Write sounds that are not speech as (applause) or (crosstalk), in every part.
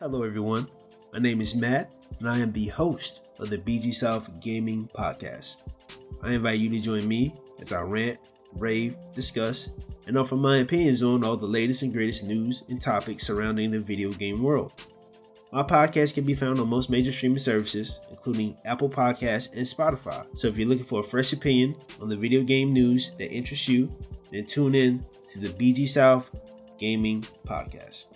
Hello, everyone. My name is Matt, and I am the host of the BG South Gaming Podcast. I invite you to join me as I rant, rave, discuss, and offer my opinions on all the latest and greatest news and topics surrounding the video game world. My podcast can be found on most major streaming services, including Apple Podcasts and Spotify. So if you're looking for a fresh opinion on the video game news that interests you, then tune in to the BG South Gaming Podcast.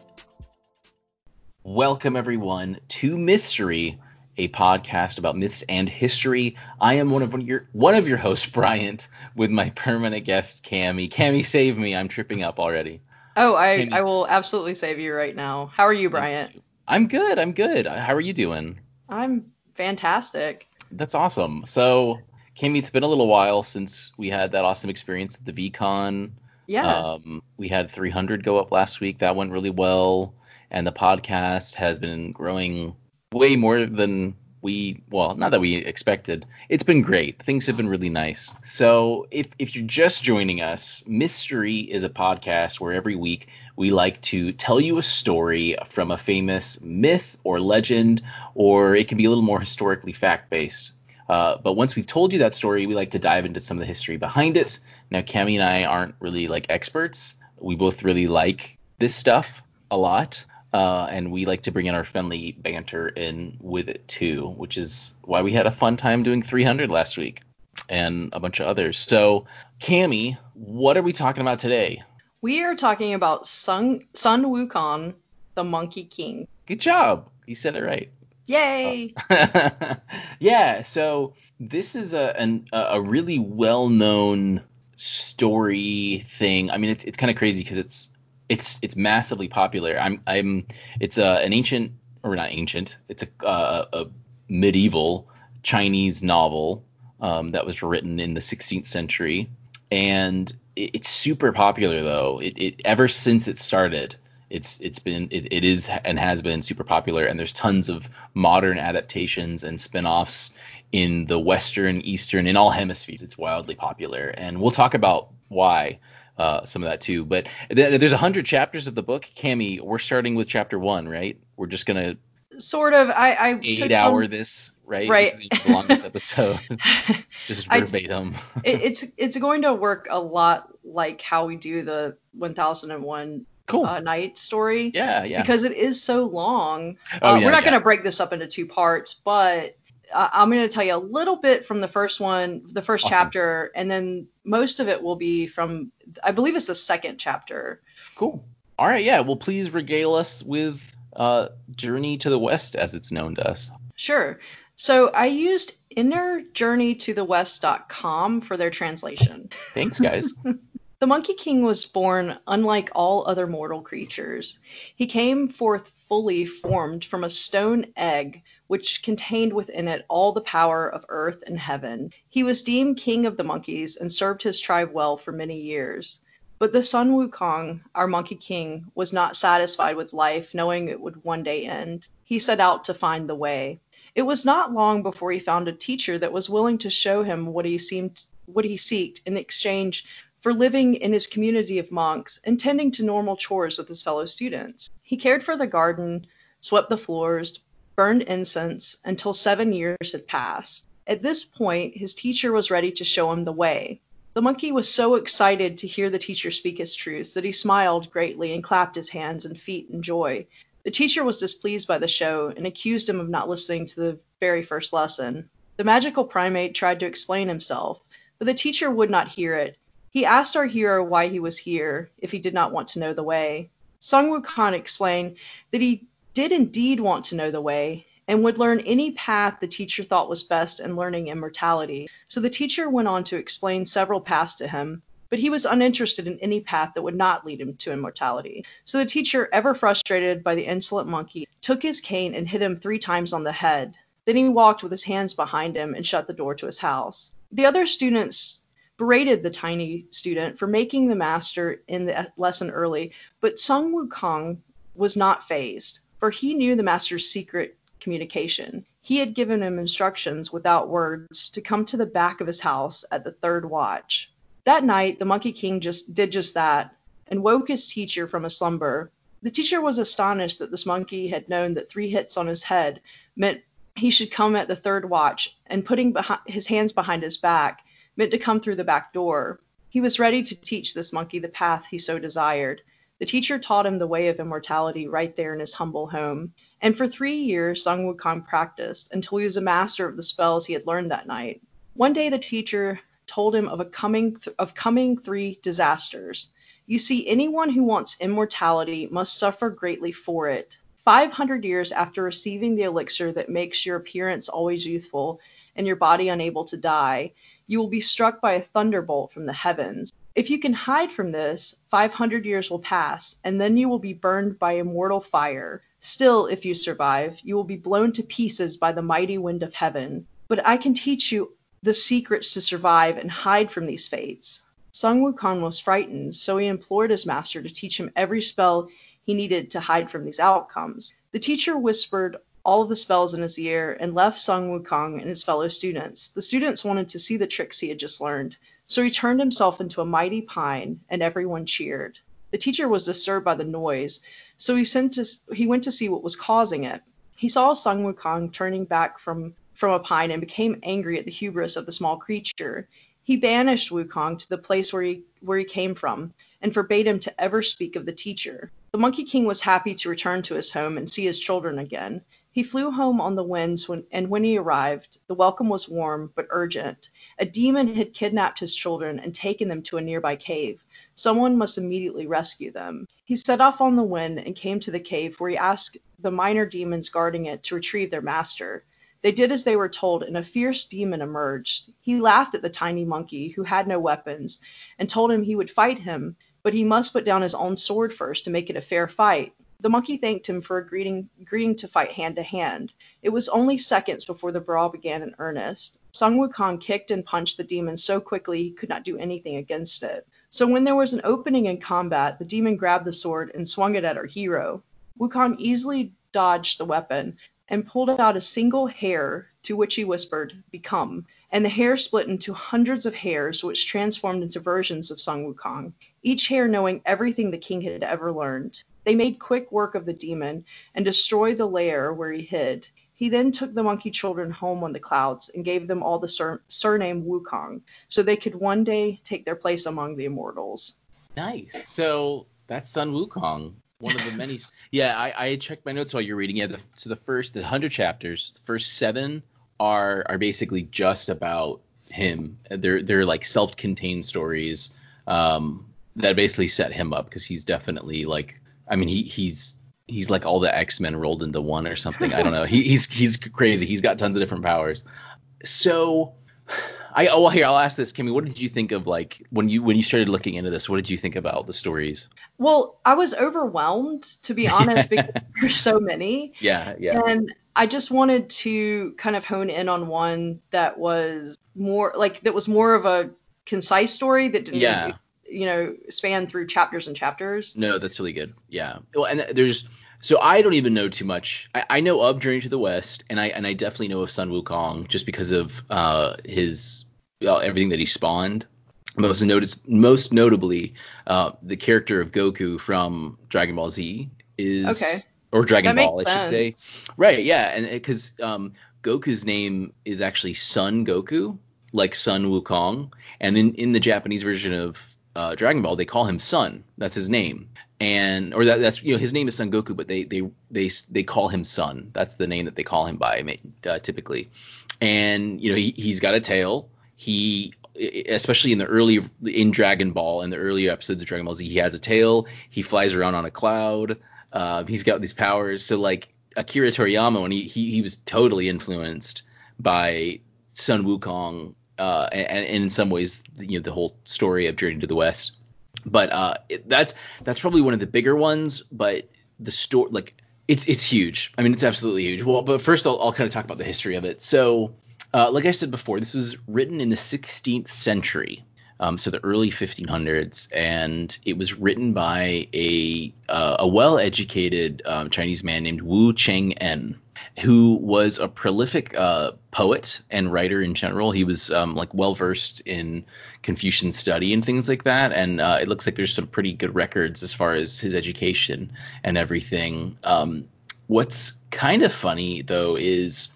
Welcome, everyone, to Mystery, a podcast about myths and history. I am one of your one of your hosts, (laughs) Bryant, with my permanent guest, Cammy. Cammy, save me! I'm tripping up already. Oh, I, I will absolutely save you right now. How are you, Bryant? I'm good. I'm good. How are you doing? I'm fantastic. That's awesome. So, Cammy, it's been a little while since we had that awesome experience at the VCon. Yeah. Um, we had 300 go up last week. That went really well. And the podcast has been growing way more than we well not that we expected. It's been great. Things have been really nice. So if, if you're just joining us mystery is a podcast where every week we like to tell you a story from a famous myth or legend or it can be a little more historically fact based uh, but once we've told you that story we like to dive into some of the history behind it. Now cami and i aren't really like experts. We both really like this stuff a lot uh, and we like to bring in our friendly banter in with it too, which is why we had a fun time doing 300 last week and a bunch of others. So, Cami, what are we talking about today? We are talking about Sun, Sun Wukong, the Monkey King. Good job. You said it right. Yay! Uh, (laughs) yeah, so this is a an, a really well-known story thing. I mean, it's it's kind of crazy because it's it's it's massively popular. I'm I'm it's a, an ancient or not ancient. It's a uh, a medieval Chinese novel um, that was written in the 16th century, and it, it's super popular though. It, it ever since it started, it's it's been it, it is and has been super popular, and there's tons of modern adaptations and spin-offs in the Western, Eastern, in all hemispheres. It's wildly popular, and we'll talk about why uh, some of that too. But th- there's a hundred chapters of the book. Cami, we're starting with chapter one, right? We're just gonna sort of. I, I eight hour this, right? Right. This is the longest episode. (laughs) just verbatim. (laughs) it, it's it's going to work a lot like how we do the 1001 cool. uh, night story. Yeah, yeah. Because it is so long. Oh, uh, yeah, we're not yeah. going to break this up into two parts, but uh, I'm going to tell you a little bit from the first one, the first Awesome. chapter, and then most of it will be from, I believe it's the second chapter. Cool. All right, yeah. Well, please regale us with uh, Journey to the West, as it's known to us. Sure. So I used innerjourneytothewest.com for their translation. Thanks, guys. (laughs) (laughs) The Monkey King was born unlike all other mortal creatures. He came forth fully formed from a stone egg, which contained within it all the power of earth and heaven. He was deemed king of the monkeys and served his tribe well for many years. But the Sun Wukong, our Monkey King, was not satisfied with life, knowing it would one day end. He set out to find the way. It was not long before he found a teacher that was willing to show him what he seemed what he seeked in exchange for living in his community of monks and tending to normal chores with his fellow students. He cared for the garden, swept the floors, burned incense until seven years had passed. At this point, his teacher was ready to show him the way. The monkey was so excited to hear the teacher speak his truths that he smiled greatly and clapped his hands and feet in joy. The teacher was displeased by the show and accused him of not listening to the very first lesson. The magical primate tried to explain himself, but the teacher would not hear it. He asked our hero why he was here, if he did not want to know the way. Sun Wukong explained that he did indeed want to know the way, and would learn any path the teacher thought was best in learning immortality. So the teacher went on to explain several paths to him, but he was uninterested in any path that would not lead him to immortality. So the teacher, ever frustrated by the insolent monkey, took his cane and hit him three times on the head. Then he walked with his hands behind him and shut the door to his house. The other students berated the tiny student for making the master in the lesson early, but Sun Wukong was not fazed, for he knew the master's secret communication. He had given him instructions without words to come to the back of his house at the third watch. That night, the Monkey King just did just that and woke his teacher from a slumber. The teacher was astonished that this monkey had known that three hits on his head meant he should come at the third watch, and putting his hands behind his back meant to come through the back door. He was ready to teach this monkey the path he so desired. The teacher taught him the way of immortality right there in his humble home. And for three years Sun Wukong practiced until he was a master of the spells he had learned that night. One day the teacher told him of a coming th- of coming three disasters. You see, anyone who wants immortality must suffer greatly for it. Five hundred years after receiving the elixir that makes your appearance always youthful and your body unable to die, you will be struck by a thunderbolt from the heavens. If you can hide from this, five hundred years will pass, and then you will be burned by immortal fire. Still, if you survive, you will be blown to pieces by the mighty wind of heaven. But I can teach you the secrets to survive and hide from these fates. Sun Wukong was frightened, so he implored his master to teach him every spell he needed to hide from these outcomes. The teacher whispered all of the spells in his ear and left Sun Wukong and his fellow students. The students wanted to see the tricks he had just learned, so he turned himself into a mighty pine, and everyone cheered. The teacher was disturbed by the noise, so he sent to, he went to see what was causing it. He saw Sun Wukong turning back from from a pine and became angry at the hubris of the small creature. He banished Wukong to the place where he, where he came from and forbade him to ever speak of the teacher. The Monkey King was happy to return to his home and see his children again. He flew home on the winds when, and when he arrived, the welcome was warm but urgent. A demon had kidnapped his children and taken them to a nearby cave. Someone must immediately rescue them. He set off on the wind and came to the cave where he asked the minor demons guarding it to retrieve their master. They did as they were told, and a fierce demon emerged. He laughed at the tiny monkey, who had no weapons, and told him he would fight him, but he must put down his own sword first to make it a fair fight. The monkey thanked him for agreeing, agreeing to fight hand to hand. It was only seconds before the brawl began in earnest. Sun Wukong kicked and punched the demon so quickly he could not do anything against it. So when there was an opening in combat, the demon grabbed the sword and swung it at our hero. Wukong easily dodged the weapon, and pulled out a single hair, to which he whispered, Become. And the hair split into hundreds of hairs, which transformed into versions of Sun Wukong, each hair knowing everything the king had ever learned. They made quick work of the demon and destroyed the lair where he hid. He then took the monkey children home on the clouds and gave them all the sur- surname Wukong, so they could one day take their place among the immortals. Nice. So that's Sun Wukong one of the many. (laughs) yeah, I, I checked my notes while you're reading. Yeah, the, so the first, the hundred chapters, the first seven are are basically just about him. They're they're like self-contained stories um, that basically set him up because he's definitely like, I mean, he he's he's like all the X-Men rolled into one or something. I don't know. He, he's he's crazy. He's got tons of different powers. So I oh here I'll ask this, Kimmy. What did you think of like when you when you started looking into this? What did you think about the stories? Well, I was overwhelmed to be honest because (laughs) there's so many. Yeah, yeah. And I just wanted to kind of hone in on one that was more like that was more of a concise story that didn't yeah. you know span through chapters and chapters. No, that's really good. Yeah. Well, and there's so I don't even know too much. I, I, know of Journey to the West, and I and I definitely know of Sun Wukong just because of uh, his uh, everything that he spawned. Most notice, most notably, uh, the character of Goku from Dragon Ball Z is okay. Or Dragon Ball, I should say. Right? Yeah, and because um, Goku's name is actually Sun Goku, like Sun Wukong, and in in the Japanese version of uh, Dragon Ball, they call him Sun. That's his name and or that, that's you know his name is Son Goku, but they they they they call him Sun. That's the name that they call him by uh, typically. And you know he he's got a tail. He especially in the early in Dragon Ball in the earlier episodes of Dragon Ball Z, he has a tail. He flies around on a cloud. Uh, he's got these powers. So like Akira Toriyama, when he he, he was totally influenced by Sun Wukong, uh, and, and in some ways, you know, the whole story of Journey to the West but uh, it, that's that's probably one of the bigger ones. But the story, like, it's it's huge. I mean, it's absolutely huge. Well, but first I'll, I'll kind of talk about the history of it. So, uh, like I said before, this was written in the 16th century, um, so the early 1500s, and it was written by a uh, a well-educated um, Chinese man named Wu Cheng'en. who was a prolific uh, poet and writer in general. He was um, like well versed in Confucian study and things like that, and uh, it looks like there's some pretty good records as far as his education and everything. Um, what's kind of funny though is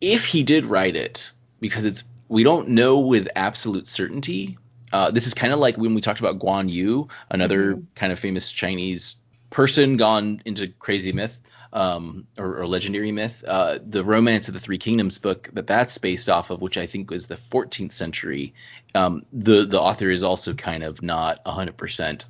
if he did write it, because it's we don't know with absolute certainty. Uh, this is kind of like when we talked about Guan Yu, another mm-hmm. kind of famous Chinese person gone into crazy myth um, or, or, legendary myth. Uh, the Romance of the Three Kingdoms book that that's based off of, which I think was the 14th century. Um, the the author is also kind of not 100%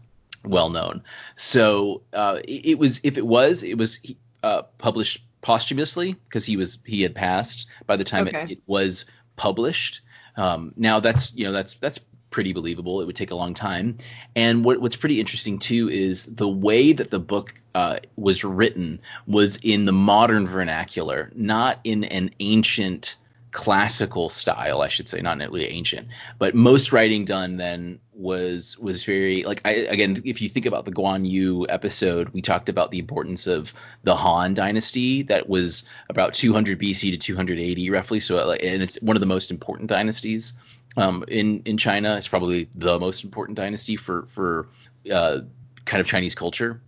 well known. So uh, it, it, was if it was it was uh, published posthumously because he was he had passed by the time okay. it, it, was published. Um, now that's you know that's that's pretty believable. It would take a long time. And what, what's pretty interesting too is the way that the book uh, was written was in the modern vernacular, not in an ancient classical style, I should say, not really ancient. But most writing done then was was very like I again, if you think about the Guan Yu episode, we talked about the importance of the Han dynasty that was about 200 BC to 280 roughly. So and it's one of the most important dynasties um, in in China. It's probably the most important dynasty for for uh, kind of Chinese culture.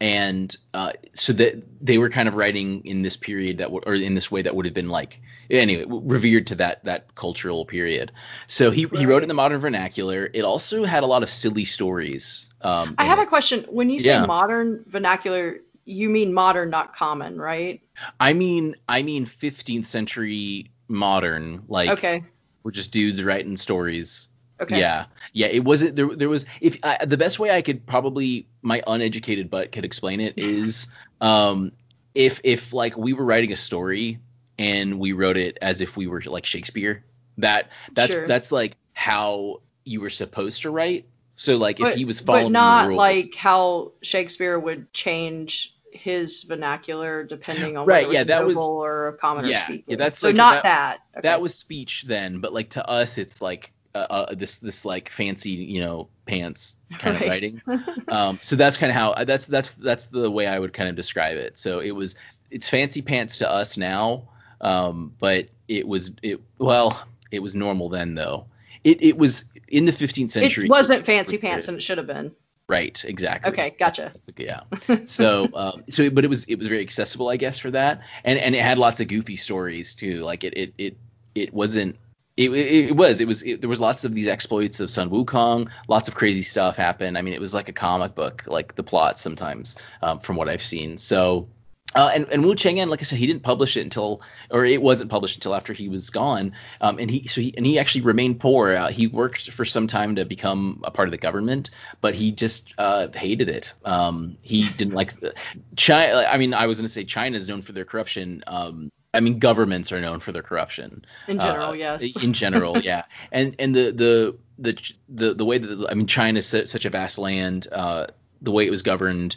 And uh, so that they were kind of writing in this period that, w- or in this way that would have been like, anyway, revered to that that cultural period. So he right. he wrote in the modern vernacular. It also had a lot of silly stories. Um, I have it. a question. When you say yeah. modern vernacular, you mean modern, not common, right? I mean, I mean 15th century modern, like okay we're just dudes writing stories. Okay. Yeah, yeah. It wasn't there. There was if I, the best way I could probably my uneducated butt could explain it (laughs) is um if if like we were writing a story and we wrote it as if we were like Shakespeare. That that's sure. that's like how you were supposed to write. So like but, if he was following but not like how Shakespeare would change his vernacular depending on right, whether yeah, that was or a commoner yeah, speaking. Yeah, that's so like, not that. That, okay. that was speech then, but like to us, it's like uh, uh, this this like fancy you know pants kind right. of writing. (laughs) um, so that's kind of how that's that's that's the way I would kind of describe it. So it was it's fancy pants to us now, um, but it was it well it was normal then though. It it was in the 15th century. It wasn't fancy pants, and it should have been. Right, exactly. Okay, gotcha. That's, that's, yeah. (laughs) so, um, so, but it was it was very accessible, I guess, for that, and and it had lots of goofy stories too. Like it it it it wasn't. It, it, was it was it, there was lots of these exploits of Sun Wukong, lots of crazy stuff happened. I mean, it was like a comic book, like the plot sometimes, um, from what I've seen. So uh, and, and Wu Cheng'en, like I said, he didn't publish it until, or it wasn't published until after he was gone. Um, and he so he and he actually remained poor. Uh, he worked for some time to become a part of the government, but he just uh, hated it. Um, he didn't like the, China. I mean, I was going to say China is known for their corruption. Um, I mean, governments are known for their corruption. In general, uh, yes. In general, (laughs) yeah. And and the the the the the way that I mean, China is such a vast land. Uh, the way it was governed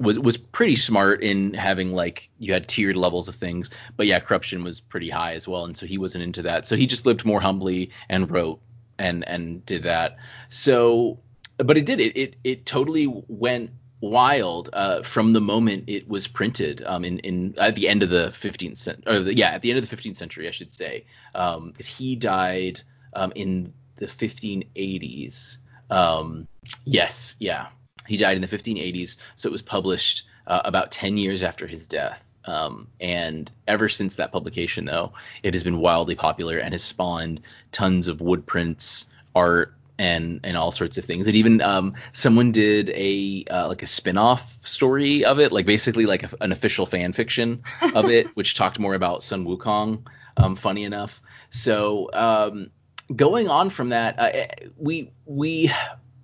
was was pretty smart in having like you had tiered levels of things, but yeah, corruption was pretty high as well, and so he wasn't into that. So he just lived more humbly and wrote and and did that. So, but it did it it it totally went wild uh, from the moment it was printed um, in in at the end of the 15th century yeah at the end of the 15th century I should say because um, he died um, in the 1580s. Um, yes, yeah. He died in the 1580s, so it was published uh, about 10 years after his death. Um, and ever since that publication, though, it has been wildly popular and has spawned tons of wood prints, art, and and all sorts of things. And even um, someone did a uh, like a spin-off story of it, like basically like a, an official fan fiction of it, (laughs) which talked more about Sun Wukong. Um, funny enough. So um, going on from that, uh, we we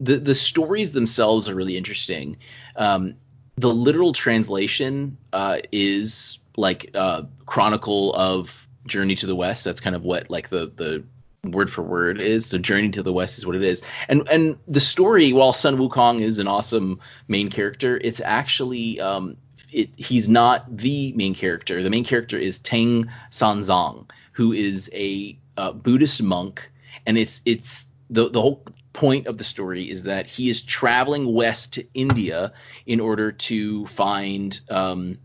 the the stories themselves are really interesting. Um, the literal translation uh, is like uh, chronicle of Journey to the West. That's kind of what like the the word for word is. the Journey to the West is what it is. And and the story, while Sun Wukong is an awesome main character, it's actually um, it, he's not the main character. The main character is Tang Sanzang, who is a uh, Buddhist monk, and it's it's the the whole point of the story is that he is traveling west to India in order to find um,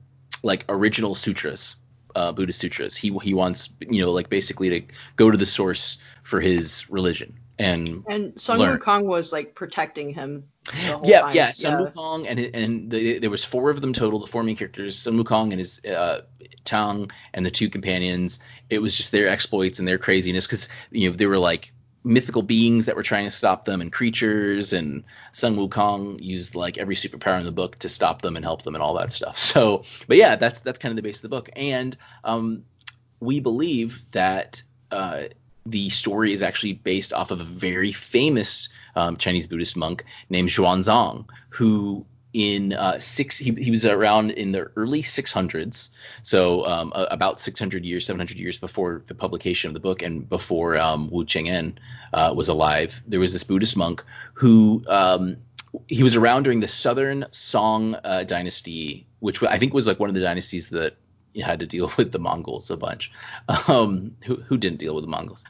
like original sutras. Uh, Buddhist sutras. He he wants you know like basically to go to the source for his religion and and Sun learn. Wukong was like protecting him. The whole yeah, time. yeah. Sun Wukong and and the, there was four of them total. The four main characters: Sun Wukong and his uh, Tang and the two companions. It was just their exploits and their craziness because you know they were like mythical beings that were trying to stop them and creatures and Sun Wukong used like every superpower in the book to stop them and help them and all that stuff. (laughs) So, but yeah, that's that's kind of the base of the book. And um, we believe that uh, the story is actually based off of a very famous um, Chinese Buddhist monk named Xuanzang, who in uh, six he, he was around in the early 600s, so um, about 600 years, 700 years before the publication of the book and before um, Wu Cheng'en uh, was alive. There was this Buddhist monk who um, he was around during the Southern Song uh, dynasty, which I think was like one of the dynasties that had to deal (laughs) with the Mongols a bunch. Um, who, who didn't deal with the Mongols?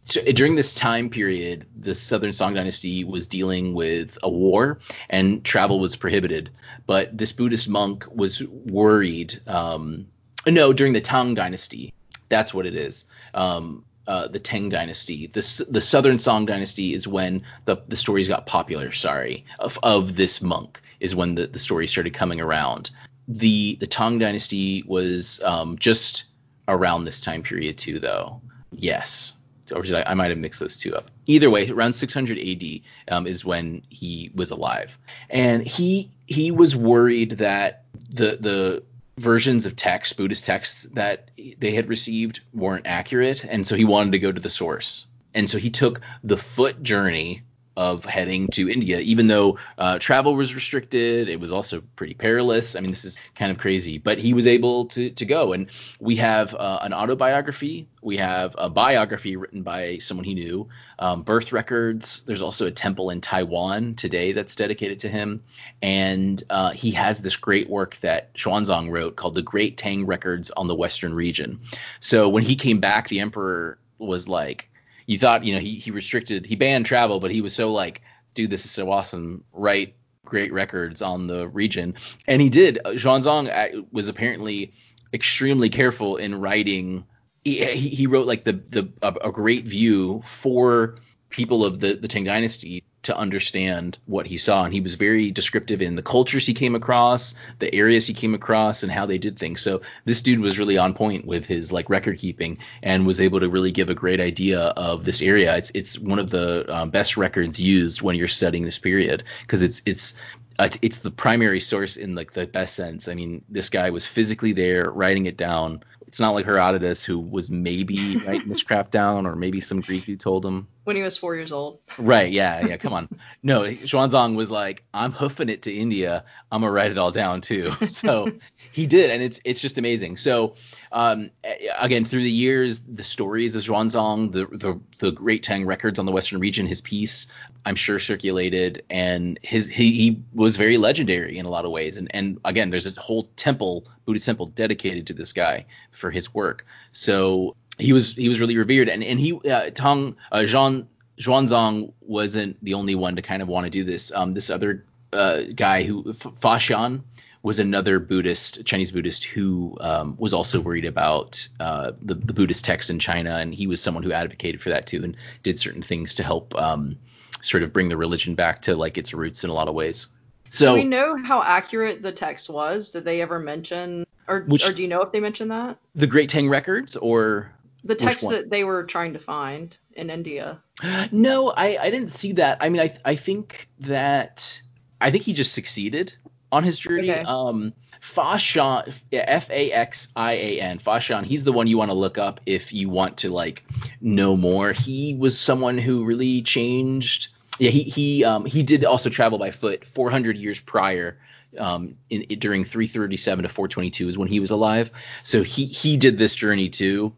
So during this time period, the Southern Song Dynasty was dealing with a war and travel was prohibited. But this Buddhist monk was worried. Um, no, during the Tang Dynasty, that's what it is. Um, uh, the Tang Dynasty, the the Southern Song Dynasty is when the the stories got popular. Sorry, of of this monk is when the the story started coming around. The the Tang Dynasty was um, just around this time period too, though. Yes or did I, I might have mixed those two up. Either way, around 600 AD um, is when he was alive, and he he was worried that the the versions of text, Buddhist texts that they had received weren't accurate, and so he wanted to go to the source. And so he took the foot journey of heading to India, even though uh, travel was restricted. It was also pretty perilous. I mean, this is kind of crazy, but he was able to to go. And we have uh, an autobiography. We have a biography written by someone he knew. Um, birth records. There's also a temple in Taiwan today that's dedicated to him. And uh, he has this great work that Xuanzang wrote called the Great Tang Records on the Western Region. So when he came back, the emperor was like, you thought you know he he restricted he banned travel, but he was so like, dude, this is so awesome, write great records on the region, and he did. Xuanzang uh, was apparently extremely careful in writing. He, he he wrote like the the a, a great view for people of the the Tang Dynasty to understand what he saw. And he was very descriptive in the cultures he came across the areas he came across and how they did things. So this dude was really on point with his like record keeping and was able to really give a great idea of this area. It's it's one of the um, best records used when you're studying this period because it's it's it's the primary source in like the best sense. I mean this guy was physically there writing it down. It's not like Herodotus who was maybe writing this crap down, or maybe some Greek dude told him. When he was four years old. Right? Yeah, yeah. Come on. No, Xuanzang was like, I'm hoofing it to India. I'm gonna write it all down too. (laughs) So he did, and it's it's just amazing. So um, again, through the years, the stories of Xuanzang, the, the the Great Tang records on the Western region, his piece, I'm sure circulated, and his he, he was very legendary in a lot of ways. And and again, there's a whole temple, Buddhist temple, dedicated to this guy for his work. So he was he was really revered, and and he uh, Tang uh, Jean Xuanzang wasn't the only one to kind of want to do this. Um, this other uh, guy who F- Fa Xian was another Buddhist, Chinese Buddhist, who um, was also worried about uh, the, the Buddhist texts in China, and he was someone who advocated for that too, and did certain things to help um, sort of bring the religion back to like its roots in a lot of ways. So do we know how accurate the text was? Did they ever mention, or, Which- or do you know if they mentioned that? the Great Tang records, or The text that they were trying to find in India. (gasps) no, I, I didn't see that. I mean, I I think that I think he just succeeded on his journey. Okay. Um, Faxian, F A X I A N, Faxian. He's the one you want to look up if you want to like know more. He was someone who really changed. Yeah, he he um he did also travel by foot 400 years prior. Um, in, in- during 337 to 422 is when he was alive. So he he did this journey too.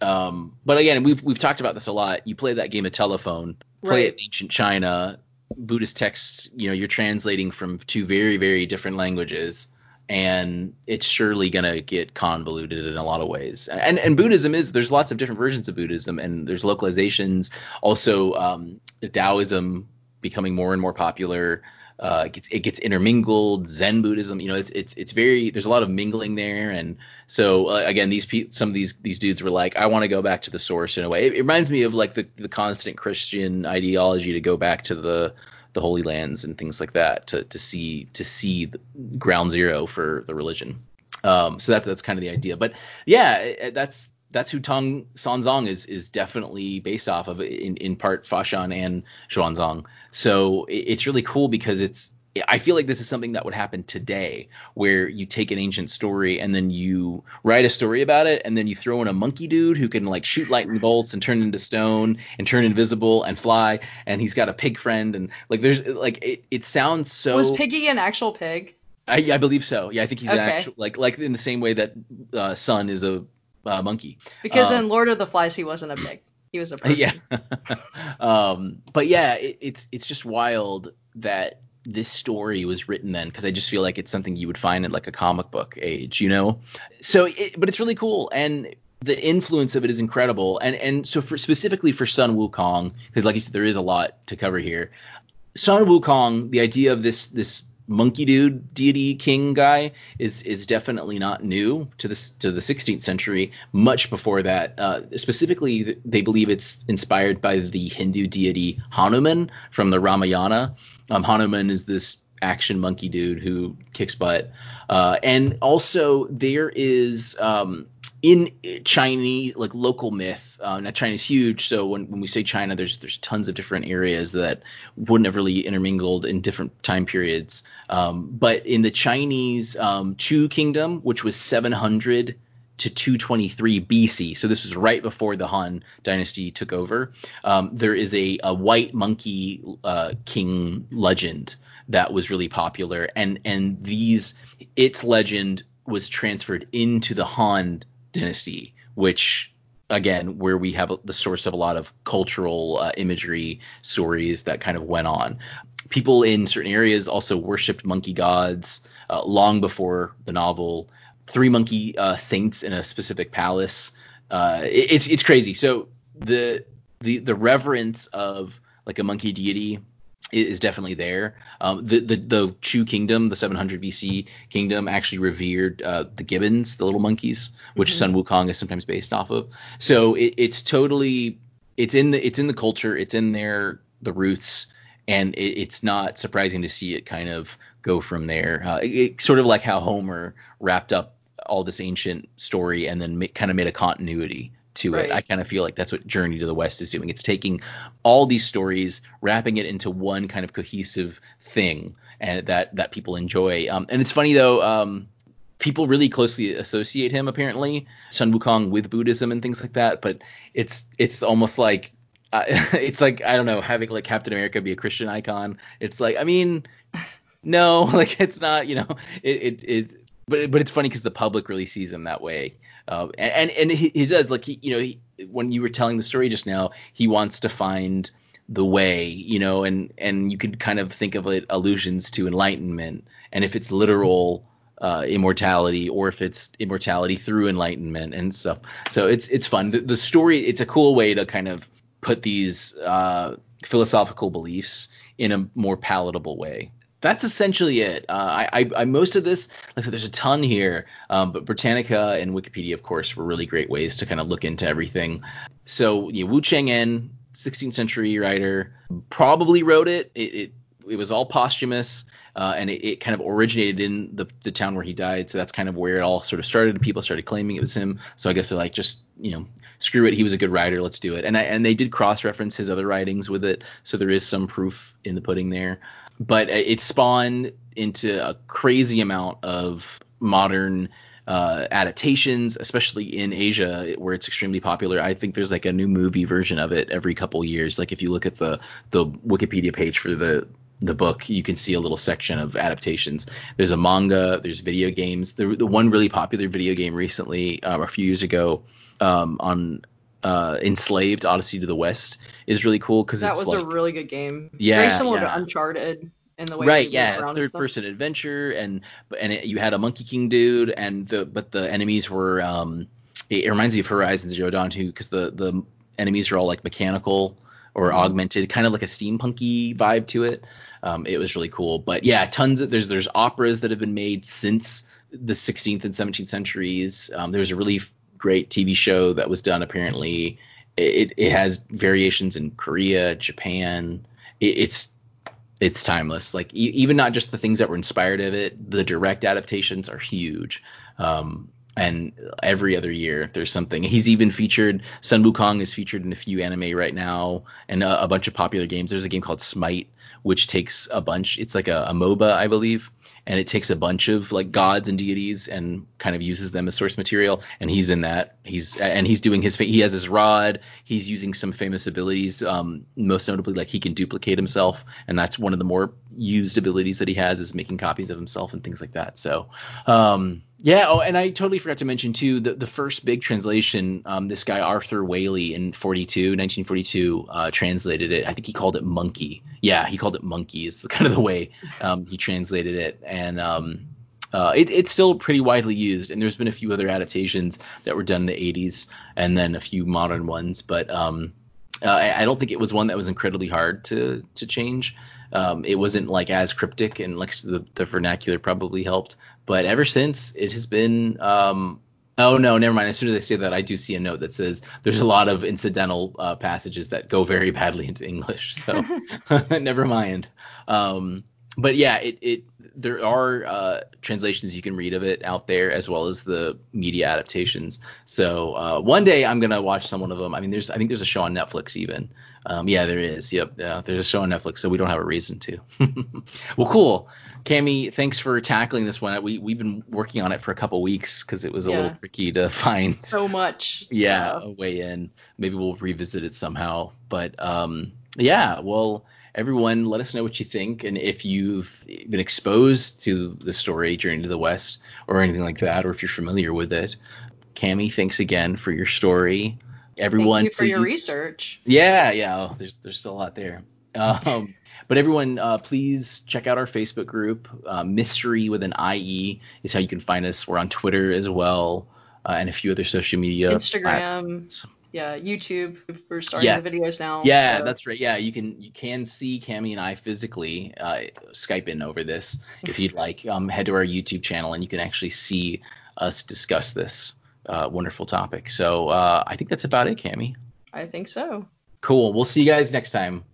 Um, but again, we've we've talked about this a lot. You play that game of telephone, play it Right. in ancient China, Buddhist texts. You know, you're translating from two very very different languages, and it's surely gonna get convoluted in a lot of ways. And and Buddhism is there's lots of different versions of Buddhism, and there's localizations. Also, um, Taoism becoming more and more popular. Uh, it gets, it gets intermingled. Zen Buddhism, you know, it's it's it's very there's a lot of mingling there, and so uh, again, these pe- some of these these dudes were like, I want to go back to the source in a way. It, it reminds me of like the the constant Christian ideology to go back to the the Holy Lands and things like that to to see to see ground zero for the religion. Um, so that that's kind of the idea. But yeah, that's that's who Tang Xuanzang is is definitely based off of in in part Faxian and Xuanzang. So it's really cool because it's I feel like this is something that would happen today, where you take an ancient story and then you write a story about it, and then you throw in a monkey dude who can like shoot lightning bolts and turn into stone and turn invisible and fly, and he's got a pig friend, and like there's like it, it sounds so. Was Piggy an actual pig? I, I believe so. Yeah, I think he's okay. an actual like like in the same way that uh, Sun is a uh, monkey. Because um, in Lord of the Flies, he wasn't a (clears throat) pig. He was a person. Yeah. (laughs) (laughs) um, but yeah, it, it's it's just wild that this story was written then because I just feel like it's something you would find in like a comic book age, you know. So, it, but it's really cool and the influence of it is incredible. And and so for specifically for Sun Wukong, because like you said, there is a lot to cover here. Sun Wukong, the idea of this this monkey dude deity king guy is is definitely not new to this to the 16th century. Much before that, uh, specifically, they believe it's inspired by the Hindu deity Hanuman from the Ramayana. Um, Hanuman is this action monkey dude who kicks butt, uh, and also there is um, in Chinese like local myth. Uh, now China's huge, so when, when we say China, there's there's tons of different areas that wouldn't have really intermingled in different time periods. Um, but in the Chinese um, Chu Kingdom, which was 700 to 223 BC, so this was right before the Han Dynasty took over. Um, there is a, a white monkey uh, king legend that was really popular, and and these its legend was transferred into the Han Dynasty, which again where we have the source of a lot of cultural uh, imagery stories that kind of went on. People in certain areas also worshipped monkey gods uh, long before the novel. Three monkey uh, saints in a specific palace. Uh, it, it's it's crazy. So the the the reverence of like a monkey deity is definitely there. Um, the, the the Chu kingdom, the 700 BC kingdom, actually revered uh, the gibbons, the little monkeys, which mm-hmm. Sun Wukong is sometimes based off of. So it, it's totally it's in the it's in the culture, it's in there the roots, and it, it's not surprising to see it kind of go from there. Uh, it, it, sort of like how Homer wrapped up all this ancient story and then ma- kind of made a continuity to right. it. I kind of feel like that's what Journey to the West is doing. It's taking all these stories, wrapping it into one kind of cohesive thing, and that that people enjoy. Um, and it's funny though. Um, people really closely associate him apparently Sun Wukong with Buddhism and things like that, but it's it's almost like uh, (laughs) it's like I don't know having like Captain America be a Christian icon. It's like I mean (laughs) no (laughs) like it's not you know it it, it but but it's funny because the public really sees him that way. Uh, and and he, he, does like he, you know he, when you were telling the story just now, he wants to find the way, you know, and and you could kind of think of it allusions to enlightenment, and if it's literal uh, immortality or if it's immortality through enlightenment and stuff. So it's it's fun. The, the story it's a cool way to kind of put these uh, philosophical beliefs in a more palatable way that's essentially it. Uh, I, I, I, most of this, like I said, there's a ton here, um, but Britannica and Wikipedia, of course, were really great ways to kind of look into everything. So know, Wu Cheng'en, 16th century writer, probably wrote it. It, it, it was all posthumous, uh, and it, it, kind of originated in the, the town where he died. So that's kind of where it all sort of started. People started claiming it was him. So I guess they're like, just you know, screw it. He was a good writer. Let's do it. And I, and they did cross reference his other writings with it. So there is some proof in the pudding there but it spawned into a crazy amount of modern uh, adaptations, especially in Asia where it's extremely popular. I think there's like a new movie version of it every couple years. Like if you look at the the Wikipedia page for the the book, you can see a little section of adaptations. There's a manga, there's video games. The, the one really popular video game recently, uh, a few years ago, um, on uh, Enslaved Odyssey to the West is really cool because that was like, a really good game. Yeah, very similar yeah. to Uncharted in the way. Right, yeah, third person adventure, and and it, you had a Monkey King dude, and the but the enemies were um, it, it reminds me of Horizon Zero Dawn too, because the the enemies are all like mechanical or augmented, kind of like a steampunky vibe to it. Um, it was really cool. But yeah, tons of there's there's operas that have been made since the 16th and 17th centuries. Um, there was a really great TV show that was done apparently. It, it has variations in Korea, Japan. It, it's it's timeless. Like e- even not just the things that were inspired of it, the direct adaptations are huge. Um, and every other year there's something. He's even featured. Sun Wukong is featured in a few anime right now, and a, a bunch of popular games. There's a game called Smite, which takes a bunch. It's like a, a MOBA, I believe, and it takes a bunch of like gods and deities and kind of uses them as source material and he's in that. He's and he's doing his he has his rod. He's using some famous abilities um, most notably like he can duplicate himself and that's one of the more used abilities that he has is making copies of himself and things like that. So um, yeah. Oh, and I totally forgot to mention too the, the first big translation. Um, this guy Arthur Waley in 42, 1942, uh, translated it. I think he called it monkey. Yeah, he called it monkey. Is the, (laughs) kind of the way um, he translated it, and um, uh, it, it's still pretty widely used. And there's been a few other adaptations that were done in the 80s, and then a few modern ones. But um, uh, I, I don't think it was one that was incredibly hard to to change. Um, it wasn't like as cryptic and like the, the vernacular probably helped. But ever since, it has been. Um, oh no, never mind. As soon as I say that, I do see a note that says there's a lot of incidental uh, passages that go very badly into English. So (laughs) never mind. Um, but yeah, it, it there are uh, translations you can read of it out there as well as the media adaptations. So uh, one day I'm gonna watch some one of them. I mean, there's I think there's a show on Netflix even. Um, yeah, there is. Yep, yeah, there's a show on Netflix, so we don't have a reason to. (laughs) well, cool. Cami, thanks for tackling this one. We we've been working on it for a couple weeks because it was a yeah. little tricky to (laughs) find so much. Yeah, a way in. Maybe we'll revisit it somehow. But um, yeah, well, everyone, let us know what you think and if you've been exposed to the story Journey to the West or anything like that, or if you're familiar with it. Cami, thanks again for your story. Everyone, Thank you for please, your research. Yeah, yeah. Oh, there's there's still a lot there. Um, (laughs) but everyone, uh, please check out our Facebook group. Uh, Mystery with an IE is how you can find us. We're on Twitter as well, uh, and a few other social media. Instagram. Yeah, YouTube. We're starting yes. the videos now. Yeah, so. that's right. Yeah, you can you can see Cami and I physically uh, Skype in over this if you'd (laughs) like. Um, head to our YouTube channel and you can actually see us discuss this uh, wonderful topic. So uh, I think that's about it, Cami. I think so. Cool. We'll see you guys next time.